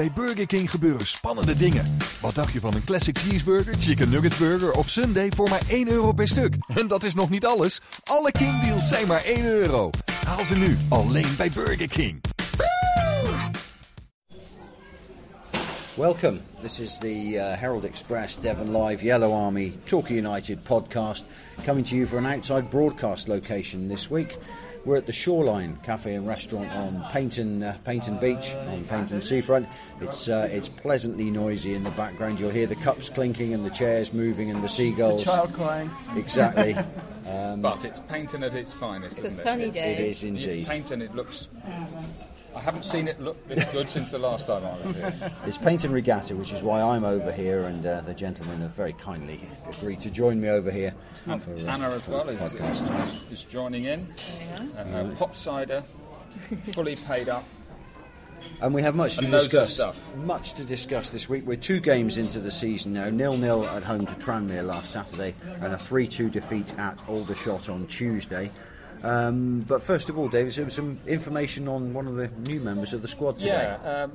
bij Burger King gebeuren spannende dingen. Wat dacht je van een classic cheeseburger, chicken nugget burger of sundae voor maar 1 euro per stuk? En dat is nog niet alles. Alle King deals zijn maar 1 euro. Haal ze nu alleen bij Burger King. Welcome. This is the uh, Herald Express Devon Live Yellow Army Torquay United podcast coming to you from an outside broadcast location this week. We're at the Shoreline Cafe and Restaurant on Paignton, uh, Paignton Beach, on Paignton Seafront. It's, uh, it's pleasantly noisy in the background. You'll hear the cups clinking and the chairs moving and the seagulls. Child crying. Exactly. But it's Paignton at its finest. It's a isn't sunny it? day. it is indeed. Paignton, it looks. I haven't seen it look this good since the last time I was here. It's Paignton Regatta, which is why I'm over here, and uh, the gentlemen have very kindly agreed to join me over here. And for, uh, Anna as well for is, is, is joining in. Uh, uh, pop cider, fully paid up. And we have much to And loads of discuss. stuff. Much to discuss this week. We're two games into the season now. Nil nil at home to Tranmere last Saturday, and a three-two defeat at Aldershot on Tuesday. Um, but first of all, David, some information on one of the new members of the squad today. Yeah. Um,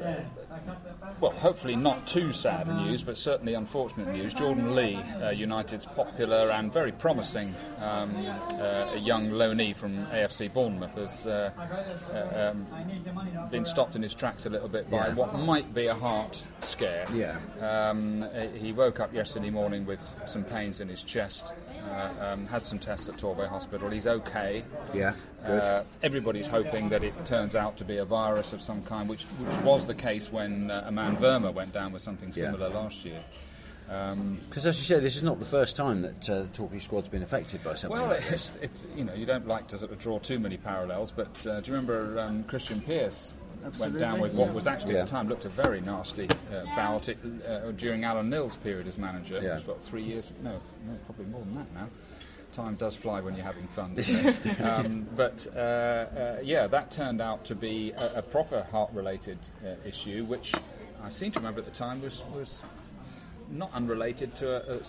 well, hopefully not too sad news, but certainly unfortunate news. Jordan Lee, uh, United's popular and very promising um, uh, young loanee from AFC Bournemouth, has uh, uh, um, been stopped in his tracks a little bit by Yeah. what might be a heart scare. Yeah. Um, he woke up yesterday morning with some pains in his chest. Uh, um, had some tests at Torbay Hospital. He's okay. Yeah, good. Uh, everybody's hoping that it turns out to be a virus of some kind, which, which was the case when uh, Aman Verma went down with something Yeah. similar last year. Um, Because as you said, this is not the first time that uh, the Torquay squad's been affected by something well, like this. it's, it's you know you don't like to sort of draw too many parallels, but uh, do you remember um, Krystian Pearce went down with what was actually Yeah. at the time looked a very nasty uh, bout it, uh, during Alan Knill's period as manager. Yeah. It was about three years. No, no, probably more than that now. Time does fly when you're having fun. um, but uh, uh, yeah, that turned out to be a, a proper heart-related uh, issue, which I seem to remember at the time was was not unrelated to a,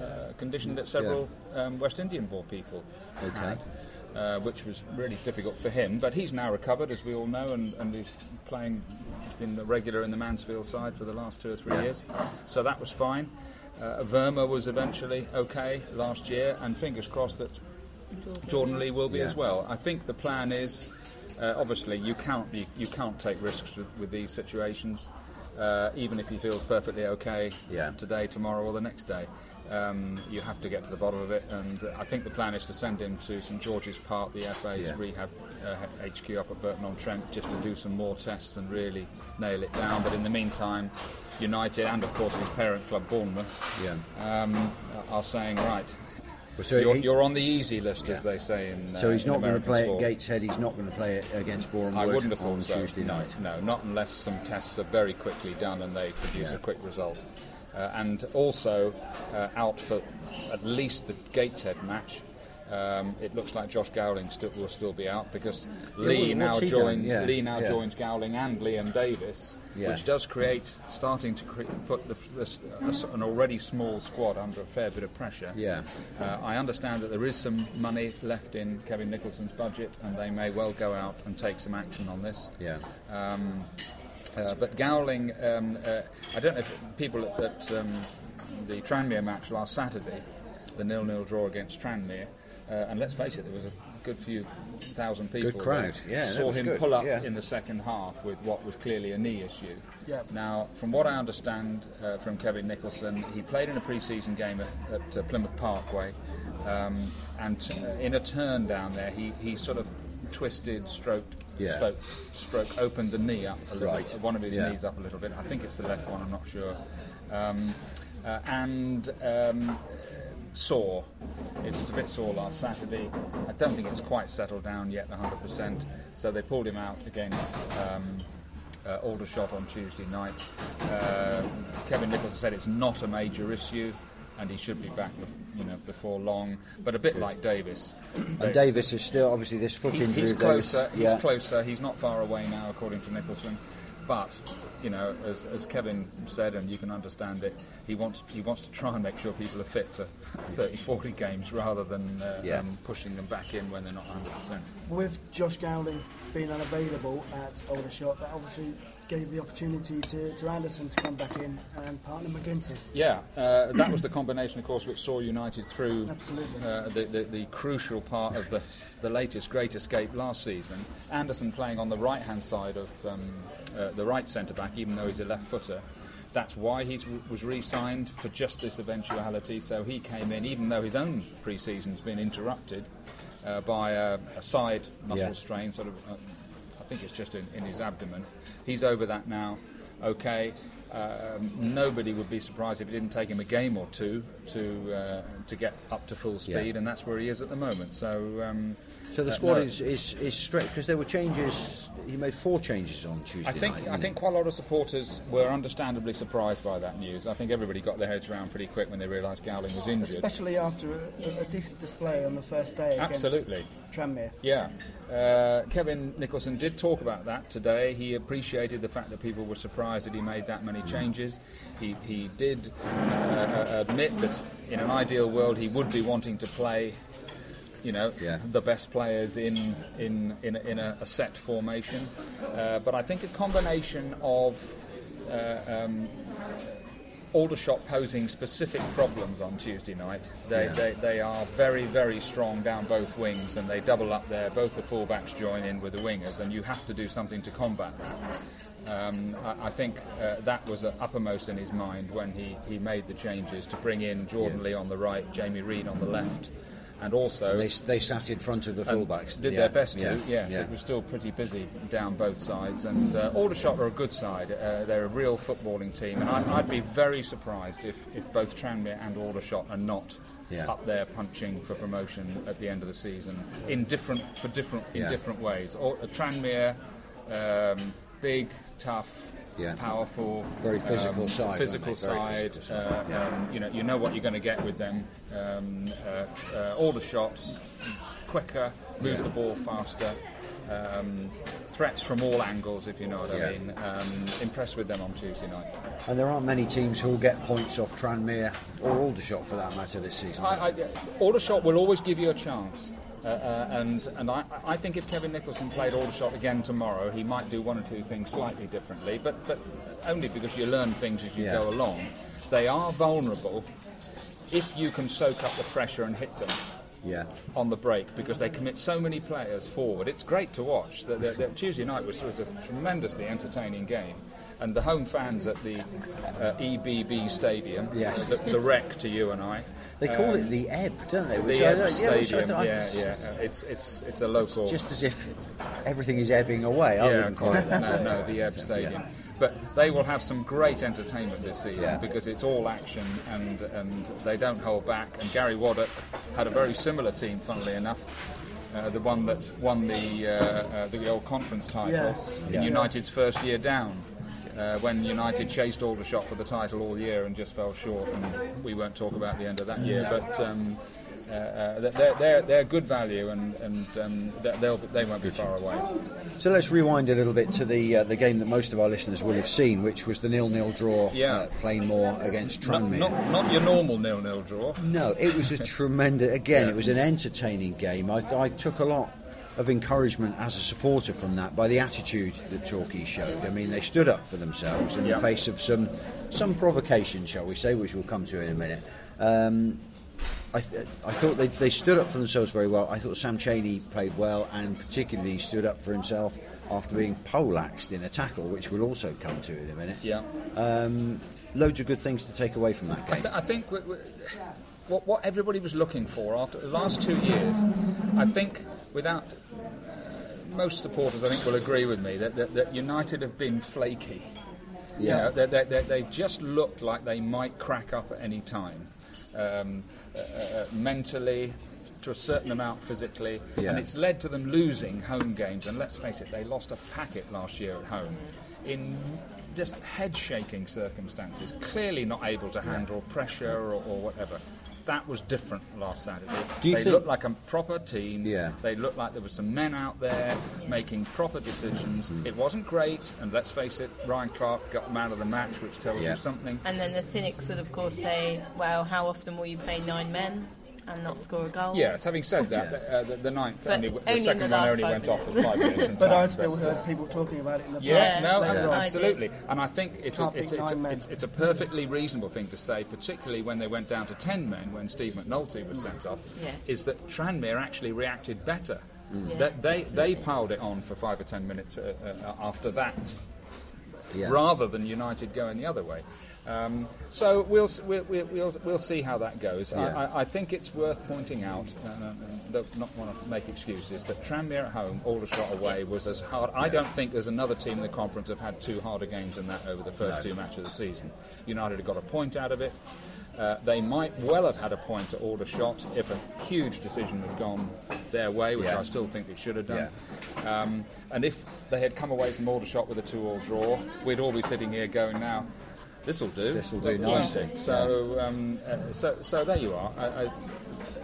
a, a condition that several um, West Indian ball people Okay. had, uh, which was really difficult for him. But he's now recovered, as we all know, and, and he's playing. He's been a regular in the Mansfield side for the last two or three years, so that was fine. Uh, Verma was eventually okay last year, and fingers crossed that Jordan Lee will be Yeah. as well. I think the plan is uh, obviously you can't you, you can't take risks with, with these situations, uh, even if he feels perfectly okay Yeah. today, tomorrow, or the next day. Um, you have to get to the bottom of it, and I think the plan is to send him to St George's Park, the FA's Yeah. rehab uh, HQ up at Burton on Trent, just to do some more tests and really nail it down. But in the meantime, United and of course his parent club Bournemouth Yeah. um, are saying right. Well, so you're, he- you're on the easy list, Yeah. as they say in. So uh, he's in not going to play sport. at Gateshead. He's not going to play against Bournemouth. I wouldn't have on thought so. Tuesday no, night. No, not unless some tests are very quickly done and they produce Yeah. a quick result. Uh, and also uh, out for at least the Gateshead match. Um, it looks like Josh Gowling still, will still be out because Lee now what's he done? joins Yeah, Lee now yeah. joins Gowling and Liam Davis, which does create starting to cre- put the, this, a an already small squad under a fair bit of pressure. Yeah. Uh, I understand that there is some money left in Kevin Nicholson's budget, and they may well go out and take some action on this. Yeah. Um, uh, but Gowling, um, uh, I don't know if people at, at um, the Tranmere match last Saturday, the nil-nil draw against Tranmere, uh, and let's face it, there was a good few thousand people. Good crowd, that yeah, saw him good, pull up yeah. in the second half with what was clearly a knee issue. Yeah. Now, from what I understand uh, from Kevin Nicholson, he played in a pre-season game at, at uh, Plymouth Parkway, um, and uh, in a turn down there, he, he sort of twisted, stroked, Yeah. stroke, stroke, opened the knee up a little, Right. one of his Yeah. knees up a little bit. I think it's the left one. I'm not sure. Um, uh, and um, sore. It was a bit sore last Saturday. I don't think it's quite settled down yet, 100%. So they pulled him out against um, uh, Aldershot on Tuesday night. Uh, Kevin Nicholson said it's not a major issue. And he should be back, you know, before long. But a bit like Davis, And Davis is still obviously this foot He's, injury. he's of Davis, closer. He's yeah. closer. He's not far away now, according to Nicholson. But you know, as, as Kevin said, and you can understand it, he wants he wants to try and make sure people are fit for 30, 40 games rather than uh, Yeah. um, pushing them back in when they're not 100. percent With Josh Gowling being unavailable at Aldershot, that obviously gave the opportunity to, to Anderson to come back in and partner McGinty. Yeah, uh, that was the combination, of course, which saw United through uh, the, the, the crucial part of the, the latest Great Escape last season. Anderson playing on the right hand side of um, uh, the right centre back, even though he's a left footer. That's why he was re signed for just this eventuality. So he came in, even though his own pre season's been interrupted uh, by a, a side muscle Yeah. strain, sort of. I think it's just in, in his abdomen. He's over that now. Okay. Um, nobody would be surprised if it didn't take him a game or two to uh, to get up to full speed, Yeah. and that's where he is at the moment. So, um, So the uh, squad no. is, is, is strict because there were changes. He made four changes on Tuesday I think night. I think quite a lot of supporters were understandably surprised by that news. I think everybody got their heads around pretty quick when they realised Gowling was injured. Especially after a, a decent display on the first day against Absolutely. Tranmere. Yeah. Uh, Kevin Nicholson did talk about that today. He appreciated the fact that people were surprised that he made that many changes. He, he did uh, admit that in an ideal world he would be wanting to play, you know, Yeah. the best players in, in, in, a, in a, a set formation. Uh, but I think a combination of uh, um, Aldershot posing specific problems on Tuesday night. They, Yeah. they, they are very, very strong down both wings and they double up there. Both the fullbacks join in with the wingers, and you have to do something to combat that. Um, I, I think uh, that was uh, uppermost in his mind when he, he made the changes to bring in Jordan Yeah. Lee on the right, Jamie Reed on the left, and also They, they sat in front of the fullbacks. Did Yeah, their best to, yes. yeah. It was still pretty busy down both sides. And uh, Aldershot are a good side. Uh, they're a real footballing team. And I, I'd be very surprised if, if both Tranmere and Aldershot are not Yeah. up there punching for promotion at the end of the season in different for different in Yeah. different ways. Or, uh, Tranmere, um, big, tough. Yeah. Powerful, Very physical um, side, Physical aren't they? Very side. physical side, uh, um, you know, you know what you're going to get with them. Um, uh, tr- uh, Aldershot, quicker, moves Yeah. the ball faster, um, threats from all angles, if you know what Yeah. I mean. Um, impressed with them on Tuesday night. And there aren't many teams who will get points off Tranmere or Aldershot for that matter this season. I, I, Aldershot will always give you a chance. Uh, uh, and and I, I think if Kevin Nicholson played Aldershot again tomorrow, he might do one or two things slightly differently, but, but only because you learn things as you Yeah. go along. They are vulnerable if you can soak up the pressure and hit them. yeah. on the break because they commit so many players forward. It's great to watch. The, the, the Tuesday night was, was a tremendously entertaining game. And the home fans at the uh, EBB Stadium, Yes. the, the wreck to you and I, They call it the Ebb, don't they? the Which I Ebb yeah, I Stadium, yeah, yeah, uh, it's it's it's a local. Just as if everything is ebbing away. I yeah, wouldn't call it that. no, no, the Ebb Stadium. But they will have some great entertainment this season Yeah. because it's all action and and they don't hold back. And Gary Waddock had a very similar team, funnily enough. Uh, the one that won the uh, uh, the old conference title Yes. in Yeah. United's first year down. Uh, when United chased Aldershot for the title all year and just fell short, and we won't talk about the end of that year. But um, uh, uh, they're, they're, they're good value, and, and um, they'll, they won't be far away. So let's rewind a little bit to the uh, the game that most of our listeners will have seen, which was the nil-nil draw Yeah. uh, against Not, Tranmere. not, not your normal nil-nil draw. No, it was a tremendous. Again, Yeah. it was an entertaining game. I, I took a lot of encouragement as a supporter from that by the attitude that Torquay showed. I mean, they stood up for themselves in Yeah. the face of some some provocation, shall we say, which we'll come to in a minute. Um, I, th- I thought they, they stood up for themselves very well. I thought Sam Cheney played well and particularly stood up for himself after being poleaxed in a tackle, which we'll also come to in a minute. Yeah. Um, loads of good things to take away from that I, game. th- I think we- we- what, what everybody was looking for after the last two years, I think without uh, most supporters, I think will agree with me that, that, that United have been flaky. You Yeah. know, they, they, they, they just looked like they might crack up at any time, um, uh, uh, mentally, to a certain amount physically, Yeah. and it's led to them losing home games. And let's face it, they lost a packet last year at home in just head-shaking circumstances. Clearly not able to handle pressure or, or whatever. That was different last Saturday. Do you they think- looked like a proper team. Yeah. They looked like there were some men out there making proper decisions. Hmm. It wasn't great, and let's face it, Ryan Clark got man of the match, which tells Yeah. you something. And then the cynics would, of course, say, well, how often will you play nine men? And not score a goal. Yes, having said that, the, uh, the, the ninth, But only, the only in second the one last only five went off minutes. with five minutes But time, I still but, heard people talking about it in the Yeah, Yeah, no, that's ab- what I did. absolutely. And I think it's a, Can't it's, it's, it's, it's a perfectly reasonable thing to say, particularly when they went down to 10 men when Steve McNulty was sent off, Yeah. is that Tranmere actually reacted better. Yeah. That they, they piled it on for five or 10 minutes uh, uh, after that, Yeah. rather than United going the other way. Um, so we'll, we'll, we'll, we'll, we'll see how that goes. Yeah. I, I, I think it's worth pointing out, uh, and don't want to make excuses, that Tranmere at home, Aldershot away was as hard. I don't think there's another team in the conference have had two harder games than that over the first two matches of the season. United have got a point out of it. Uh, they might well have had a point at Aldershot if a huge decision had gone their way, which Yeah. I still think they should have done. Um, and if they had come away from Aldershot with a two-all draw, we'd all be sitting here going now. This will do. This'll do Won't nicely. So, um, uh, so, so there you are. I, I,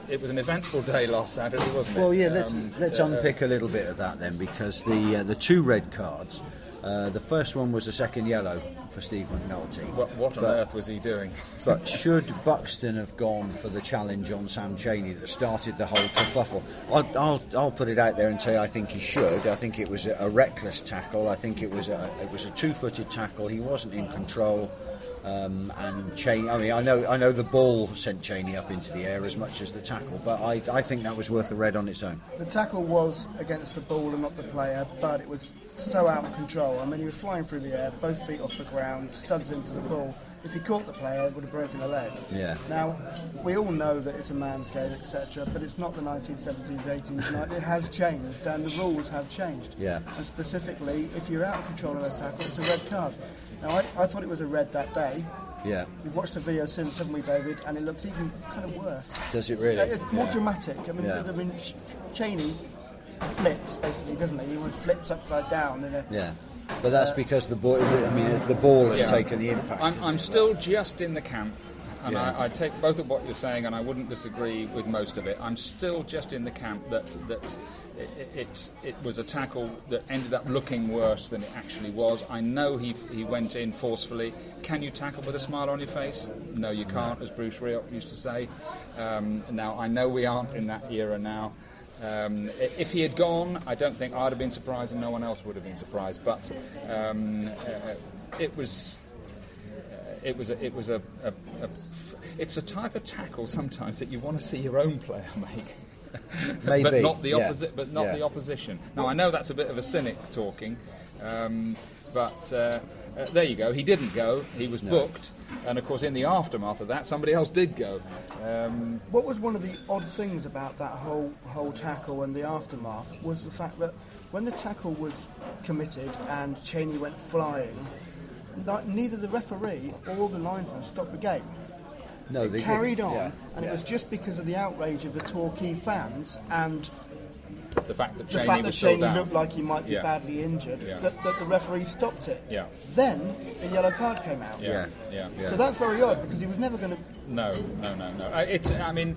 it was an eventful day last Saturday, wasn't it? Well, yeah. Let's Um, let's uh, unpick a little bit of that then, because the uh, the two red cards. Uh, the first one was a second yellow for Steve McNulty. What, what on But- earth was he doing? But should Buxton have gone for the challenge on Sam Cheney that started the whole kerfuffle? I'll, I'll, I'll put it out there and say I think he should. I think it was a, a reckless tackle. I think it was a it was a two-footed tackle. He wasn't in control. Um, and Cheney, I mean, I know, I know the ball sent Cheney up into the air as much as the tackle, but I, I think that was worth a red on its own. The tackle was against the ball and not the player, but it was so out of control. I mean, he was flying through the air, both feet off the ground, studs into the ball. If he caught the player, it would have broken a leg. Yeah. Now, we all know that it's a man's game, etc., but it's not the 1970s, 18s. It has changed, and the rules have changed. Yeah. And specifically, if you're out of control of a tackle, it's a red card. Now, I, I thought it was a red that day. Yeah. We've watched the video since, haven't we, David? And it looks even kind of worse. Does it really? It's more Yeah. dramatic. I mean, Yeah. I mean, Ch- Cheney flips basically, doesn't he? He flips upside down in a. Yeah. But that's uh, because the ball. I mean, the ball has Yeah. taken the impact. I'm, I'm it? still just in the camp, and Yeah. I, I take both of what you're saying, and I wouldn't disagree with most of it. I'm still just in the camp that that it, it, it was a tackle that ended up looking worse than it actually was. I know he he went in forcefully. Can you tackle with a smile on your face? No, you can't, as Bruce Rioch used to say. Um, now I know we aren't in that era now. Um, if he had gone, I don't think I'd have been surprised, and no one else would have been surprised. But um, uh, it was it was a, it was a, a, a it's a type of tackle sometimes that you want to see your own player make. Maybe, but not the yeah. opposite. But not Yeah. the opposition. Now I know that's a bit of a cynic talking, um, but uh, uh, there you go. He didn't go. He was booked, and of course in the aftermath of that, somebody else did go. Um, What was one of the odd things about that whole whole tackle and the aftermath was the fact that when the tackle was committed and Cheney went flying, ni- neither the referee or the linesman stopped the game. No, they carried didn't. on, Yeah. and Yeah. it was just because of the outrage of the Torquay fans and the fact that the Cheney fact that was still Cheney down. looked like he might be Yeah. badly injured Yeah. that, that the referee stopped it. Yeah. Then a yellow card came out. yeah, Yeah. yeah. So that's very odd because he was never going to. No, no, no, no. Uh, It's. I mean,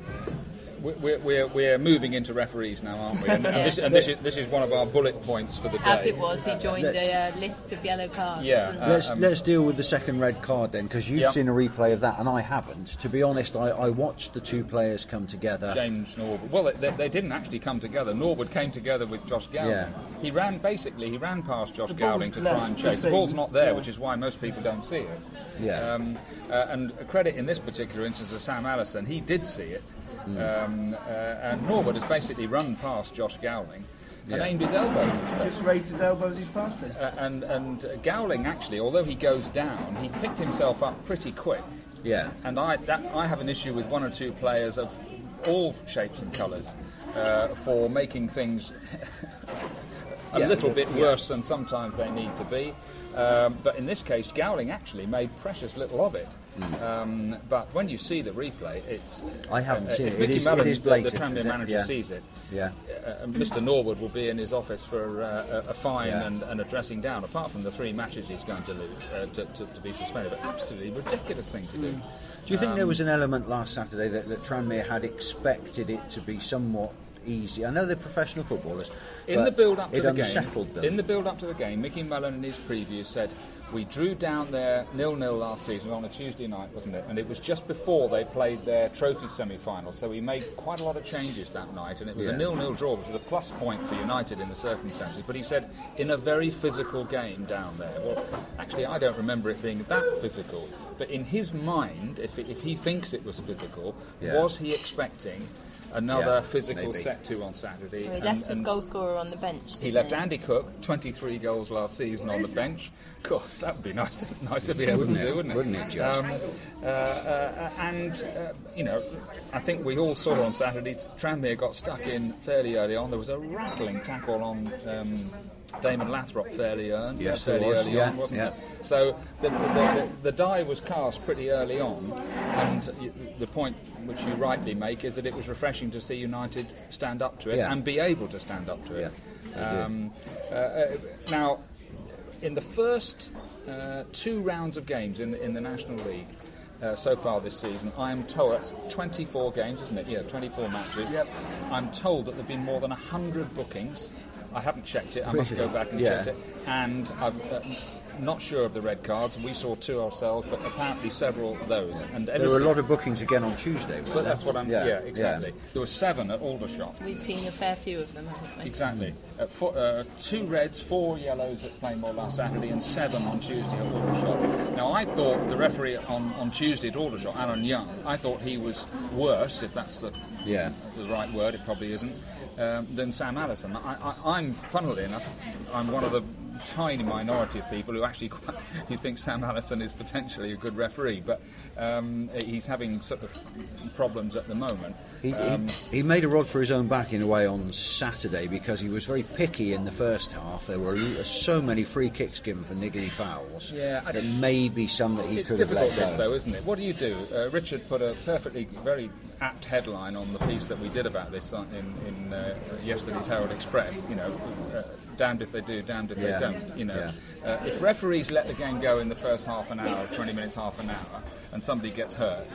we're, we're, we're moving into referees now, aren't we? And, and, this, and this, is, this is one of our bullet points for the day. As it was, he joined let's- a uh, list of yellow cards. Yeah, uh, Let's um, let's deal with the second red card then, because you've Yep. seen a replay of that and I haven't. To be honest, I, I watched the two players come together. James Norwood. Well, they, they didn't actually come together. Norwood came together with Josh Gowling. Yeah. He ran basically. He ran past Josh The Gowling to try and chase. The ball's not there, Yeah. which is why most people don't see it. Yeah. Um, uh, and credit in this particular instance to Sam Allison. He did see it. Hmm. Um, uh, and Norwood has basically run past Josh Gowling and Yeah. aimed his elbow at his face. Just raised his elbows, he's past it. Uh, and and Gowling actually, although he goes down, he picked himself up pretty quick. Yeah. And I that I have an issue with one or two players of all shapes and colours uh, for making things a Yeah. little bit worse than sometimes they need to be. Um, but in this case, Gowling actually made precious little of it. Um, but when you see the replay, it's. I haven't uh, seen it. It Mickey is- Mullen, it is the- the, blatant, Tranmere manager, Yeah. sees it. Yeah. Uh, Mr. Norwood will be in his office for uh, a a fine Yeah. and, and a dressing down, apart from the three matches he's going to lose uh, to, to, to be suspended. But absolutely ridiculous thing to do. Do you think there was an element last Saturday that, that Tranmere had expected it to be somewhat easy? I know they're professional footballers. In the build up to it the game, them. in the build up to the game, Micky Mellon in his preview said, We drew down there nil-nil last season on a Tuesday night, wasn't it? And it was just before they played their trophy semi-final, so we made quite a lot of changes that night, and it was Yeah. a nil-nil draw, which was a plus point for United in the circumstances. But he said in a very physical game down there. Well, actually, I don't remember it being that physical. But in his mind, if, it, if he thinks it was physical, Yeah. was he expecting another Yeah, physical maybe. set to on Saturday? Well, he And- left his and- goal scorer on the bench. he didn't left Andy Cook, 23 goals last season on the bench. God, that would be nice, to, nice to be able Wouldn't to it? do, wouldn't it? Wouldn't it just? Um, uh, uh, and uh, you know, I think we all saw on Saturday. Tranmere got stuck in fairly early on. There was a rattling tackle on um, Damon Lathrope fairly early. Yes, fairly was, early yeah, on, wasn't yeah. it? So the, the, the, the die was cast pretty early on, and the point which you rightly make is that it was refreshing to see United stand up to it Yeah. and be able to stand up to it. Yeah. Um, uh, uh, now, in the first uh, two rounds of games in the, in the National League uh, so far this season, I am told that's 24 games, isn't it? Yeah, 24 matches. Yep. I'm told that there have been more than 100 bookings. I haven't checked it. I must go back and Yeah. check it. And I'm uh, not sure of the red cards. We saw two ourselves, but apparently several of those. And There were a lot of bookings again on Tuesday. But that's what I'm. Yeah, exactly. There were seven at Aldershot. We've seen a fair few of them, haven't we? Exactly. Uh, four, uh, two reds, four yellows at Plainmoor last Saturday, and seven on Tuesday at Aldershot. Now, I thought the referee on, on Tuesday at Aldershot, Alan Young, I thought he was worse, if that's the, Yeah. the right word, it probably isn't, um, than Sam Allison. I, I, I'm, funnily enough, I'm one of the tiny minority of people who actually quite, who think Sam Allison is potentially a good referee, but um, he's having sort of problems at the moment. He, Um, he, he made a rod for his own back in a way on Saturday because he was very picky in the first half. There were so many free kicks given for niggly fouls. Yeah, there may be some that he could have difficult, let this go. though, isn't it? What do you do? Uh, Richard put a perfectly, very apt headline on the piece that we did about this in, in uh, yesterday's Herald Express. You know, uh, damned if they do, damned if Yeah. they don't. You know, Yeah. uh, if referees let the game go in the first half an hour, 20 minutes, half an hour, and somebody gets hurt.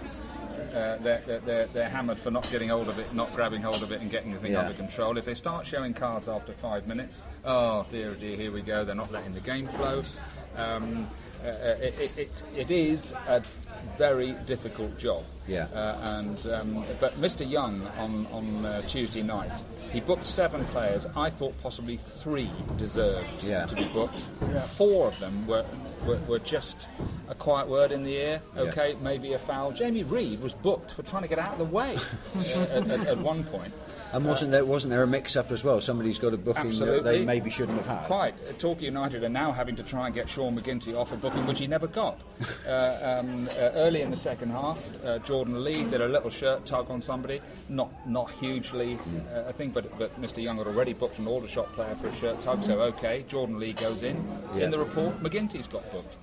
Uh, they're, they're, they're, hammered for not getting hold of it, not grabbing hold of it, and getting the thing Yeah. under control. If they start showing cards after five minutes, oh dear, oh dear, here we go. They're not letting the game flow. Um, uh, it, it, it, it is a very difficult job. Yeah. Uh, and um, but Mr. Young on on uh, Tuesday night, he booked seven players. I thought possibly three deserved Yeah. to be booked. Four of them were, were were just a quiet word in the ear. Yeah. Okay, maybe a foul. Jamie Reed was booked for trying to get out of the way uh, at, at, at one point. And wasn't there wasn't there a mix-up as well? Somebody's got a booking that they maybe shouldn't have had. Quite. Uh, Torquay United are now having to try and get Sean McGinty off a booking which he never got. uh, um, uh, early in the second half, uh, Jordan Lee did a little shirt tug on somebody, not not hugely, uh, I think, but, but Mr. Young had already booked an Aldershot player for a shirt tug, so okay, Jordan Lee goes in. Yeah. In the report, McGinty's got booked.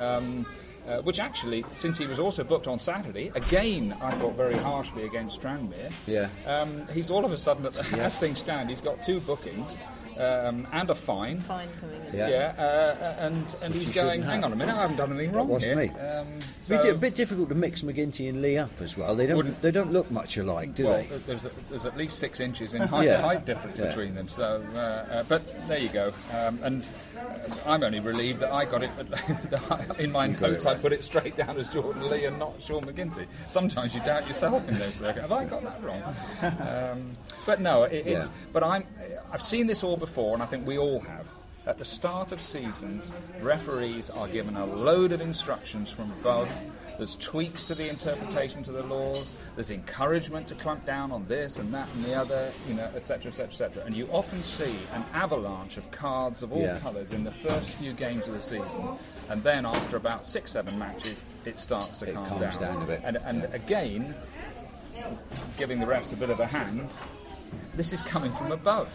Um, uh, which actually, since he was also booked on Saturday, again I thought very harshly against Tranmere. Yeah. Um, he's all of a sudden, at the, as things stand, he's got two bookings um, and a fine. Fine coming in. Yeah. Yeah, uh, and and he's going. Hang have. on a minute, I haven't done anything wrong wasn't here. me. Um, so- a bit difficult to mix McGinty and Lee up as well. They don't they don't look much alike, do well, they? there's, there's at least six inches in height, Yeah. height difference Yeah. between them. So, uh, uh, but there you go. Um, and uh, I'm only relieved that I got it in my You notes. it I right. put it straight down as Jordan Lee and not Sean McGinty. Sometimes you doubt yourself in those circumstances. Have I got that wrong? um, but no, it, it's. Yeah. But I'm. I've seen this all before, and I think we all have. At the start of seasons, referees are given a load of instructions from above. There's tweaks to the interpretation to the laws. There's encouragement to clamp down on this and that and the other, you know, etc., etc., etc. And you often see an avalanche of cards of all Yeah. colours in the first few games of the season, and then after about six, seven matches, it starts to It calm calms down a bit, And, and again, giving the refs a bit of a hand. This is coming from above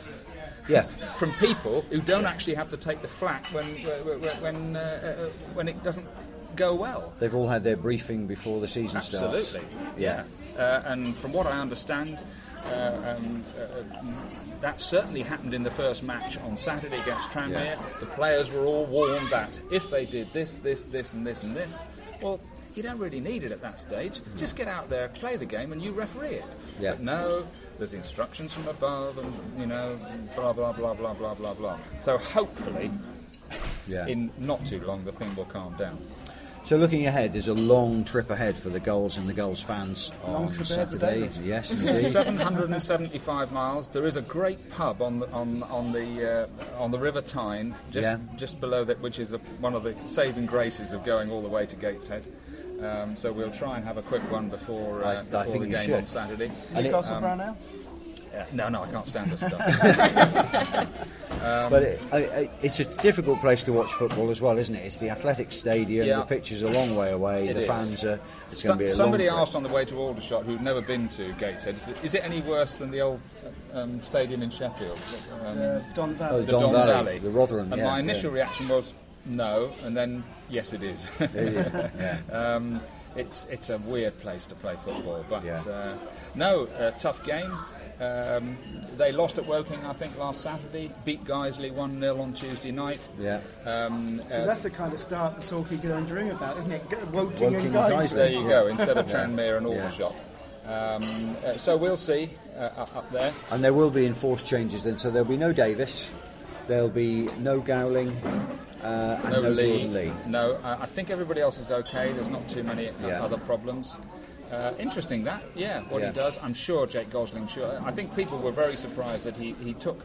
Yeah. from people who don't actually have to take the flak when when when, uh, uh, when it doesn't go well. They've all had their briefing before the season starts. Absolutely, Yeah. Uh, and from what I understand, uh, um, uh, that certainly happened in the first match on Saturday against Tranmere. Yeah. The players were all warned that if they did this, this, this, and this, and this, well. You don't really need it at that stage. Just get out there, play the game, and you referee it. Yeah. But no, there's instructions from above, and you know, blah blah blah blah blah blah blah. So hopefully, Yeah. in not too long the thing will calm down. So looking ahead, there's a long trip ahead for the Gulls and the Gulls fans Long on trip ahead for Saturday. Yes, indeed. 775 miles. There is a great pub on the on on the uh, on the River Tyne, just Yeah. just below that, which is the, one of the saving graces of going all the way to Gateshead. Um, so we'll try and have a quick one before, I- I uh, before think the game should. on Saturday. And it- Newcastle um, Brown Ale? Uh, no, no, I can't stand this stuff. but it, I, I, it's a difficult place to watch football as well, isn't it? It's the athletic stadium. Yeah. The pitch is a long way away. It the is. fans are. It's So- going to be a somebody long asked on the way to Aldershot, who'd never been to Gateshead, is it, is it any worse than the old um, stadium in Sheffield? Um, Uh, Don Oh, the Don Don, Valley, Valley, the Rotherham, And yeah, my initial yeah. reaction was no, and then yes, it is. It is, yeah. um, it's it's a weird place to play football, but Yeah. uh, no, a tough game. Um, they lost at Woking, I think, last Saturday. Beat Guiseley one 0 on Tuesday night. Yeah. Um, So uh, that's the kind of start the talk you're can and dream about, isn't it? Woking, Woking and and Guys. Guiseley. there you go. Instead of Tranmere and Yeah. Aldershot. Um, uh, so we'll see uh, up up there. And there will be enforced changes then. So there'll be no Davis. There'll be no Gowling. Uh, and No, no, Lee. Jordan Lee. No, uh, I think everybody else is okay. There's not too many uh, Yeah. other problems. Uh, interesting that, yeah, what Yeah. he does. I'm sure Jake Gosling. Sure, I think people were very surprised that he, he took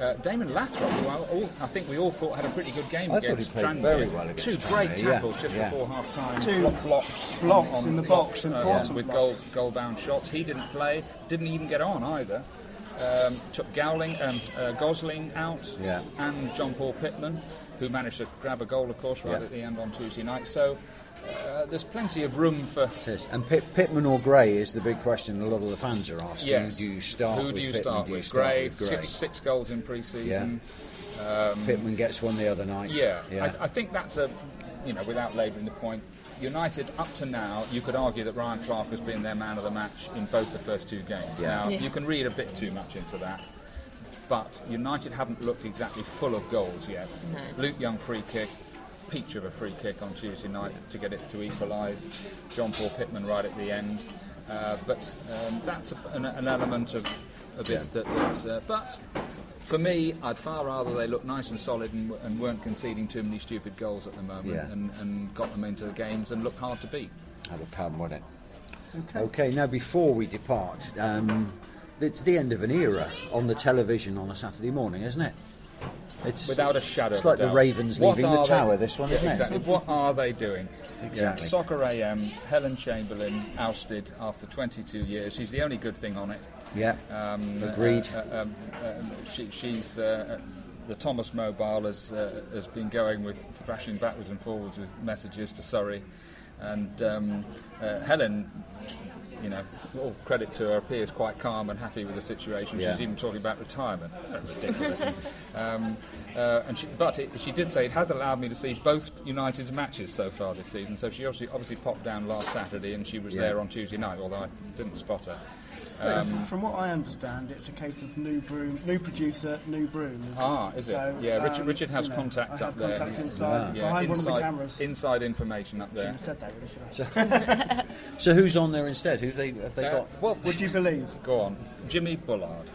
uh, Damon Lathrope, who I, all, I think we all thought had a pretty good game I thought he against played Tranmere. very well against Two great Tranmere, yeah, tackles just yeah. before half time. Two Block, blocks, blocks in the box, important with blocks. goal goal bound shots. He didn't play, didn't even get on either. Um, took Gowling, um, uh, Gosling out, Yeah. and John Paul Pitman, who managed to grab a goal, of course, right Yeah. at the end on Tuesday night. So uh, there's plenty of room for. Yes. And Pit, Pitman or Gray is the big question a lot of the fans are asking. Yes. Who do you start Who with? do you start Do you with? start Gray, with Gray? Six, six goals in pre-season. Pitman gets one the other night. Yeah, yeah. I, I think that's a, you know, without labouring the point, United up to now, you could argue that Ryan Clark has been their man of the match in both the first two games. Yeah. Now Yeah. you can read a bit too much into that, but United haven't looked exactly full of goals yet. No. Luke Young free kick. Peach of a free kick on Tuesday night to get it to equalise. John Paul Pitman right at the end. Uh, but um, that's a, an, an element of, of it that. That's, uh, but for me, I'd far rather they look nice and solid and, and weren't conceding too many stupid goals at the moment Yeah. and, and got them into the games and look hard to beat. That'll come, won't it? Okay. Okay, now before we depart, um, it's the end of an era on the television on a Saturday morning, isn't it? It's Without a shadow It's like the. Ravens leaving the are they- tower. This one, Yeah, isn't exactly. it? What are they doing? Exactly. Soccer AM, Helen Chamberlain ousted after 22 years. She's the only good thing on it. Yeah. Um, Agreed. uh, uh, um, um, she, she's uh, uh, the Thomas Mobile has uh, has been going with bashing backwards and forwards with messages to Surrey, and um, uh, Helen. You know, all credit to her, appears quite calm and happy with the situation. Yeah. She's even talking about retirement. Ridiculous. um, uh, and she, but it, she did say it has allowed me to see both United's matches so far this season. So she obviously obviously popped down last Saturday, and she was Yeah. there on Tuesday night. Although I didn't spot her. But Um, f- from what I understand, it's a case of new broom, new producer, new broom. Ah, is it? So, yeah, Richard, um, Richard has you know, contacts I up have there. contacts inside, yeah, behind one of the cameras. Inside information up Shouldn't there. have said that, really, should I? So who's on there instead? Who they have they Uh, got? well, Would you believe? go on, Jimmy Bullard.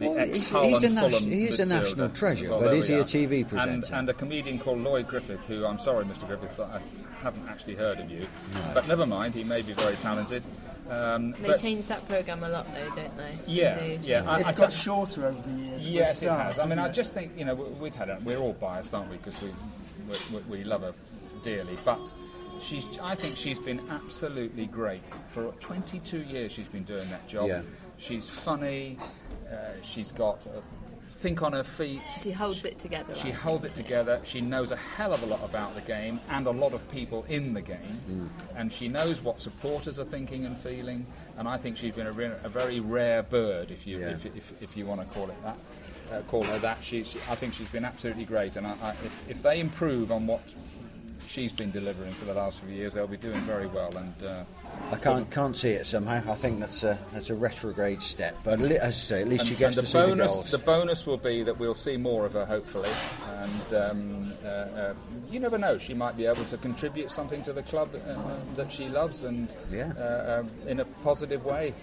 Well, he's- he's a and nat- Fulham he is a national treasure, Well, but is we he a. TV presenter? and a comedian called Lloyd Griffith, who I'm sorry, Mr. Griffith, but I haven't actually heard of you. But never mind, he may be very talented. Um, They but changed that programme a lot, though, don't they? yeah, They do. yeah. I, It's I got th- shorter over the years. for Yes, it has. I mean, hasn't I just think you know we- we've had a, we're all biased, aren't we? Because we, we we love her dearly, but she's I think she's been absolutely great for 22 years. She's been doing that job. Yeah. She's funny. Uh, she's got uh, think on her feet. She holds it together. She I holds it together. She knows a hell of a lot about the game and a lot of people in the game, and she knows what supporters are thinking and feeling. And I think she's been a, re- a very rare bird, if you Yeah. if, if, if you want to call it that. Uh, call her that. She, she, I think she's been absolutely great, and I, I, if, if they improve on what she's been delivering for the last few years, they'll be doing very well. And uh, I can't can't see it somehow. I think that's a that's a retrograde step. But li- as I say, at least and, she gets to the see bonus, the goals. the bonus will be that we'll see more of her, hopefully. And um, uh, uh, you never know; she might be able to contribute something to the club uh, that she loves, and Yeah. uh, um, in a positive way.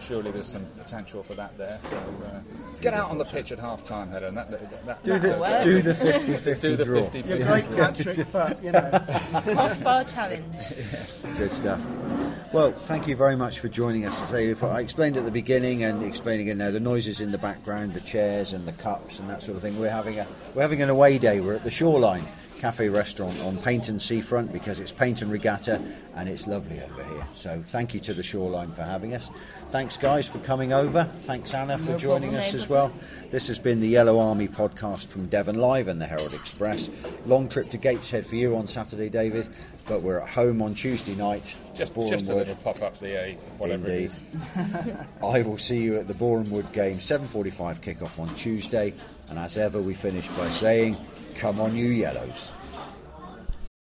surely there's some potential for that there. So uh, get out on the pitch at half time, Heather, and that, that, that, Do That'll the, do the 50-50 do the draw. 50 You're great, Patrick, but you know. Crossbar challenge. Good stuff. Well, thank you very much for joining us today. I explained at the beginning and explaining again now, the noises in the background, the chairs and the cups and that sort of thing. We're having a we're having an away day. We're at the Shoreline Cafe Restaurant on Paignton Seafront because it's Paignton Regatta and it's lovely over here. So thank you to the Shoreline for having us. Thanks guys for coming over. Thanks Anna for No joining problem. us No as well. This has been the Yellow Army podcast from Devon Live and the Herald Express. Long trip to Gateshead for you on Saturday, David, but we're at home on Tuesday night. just, Boreham just a little pop up the A, whatever Indeed. is. I will see you at the Boreham Wood game, 7.45 kick-off on Tuesday. And as ever, we finish by saying, come on you yellows.